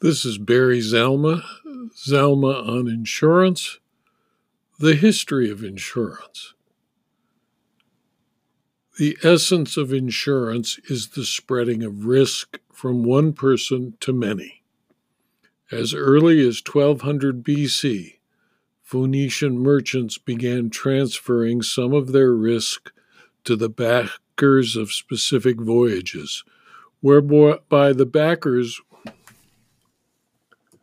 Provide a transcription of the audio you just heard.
This is Barry Zalma, Zalma on Insurance, the history of insurance. The essence of insurance is the spreading of risk from one person to many. As early as 1200 BC, Phoenician merchants began transferring some of their risk to the backers of specific voyages, whereby the backers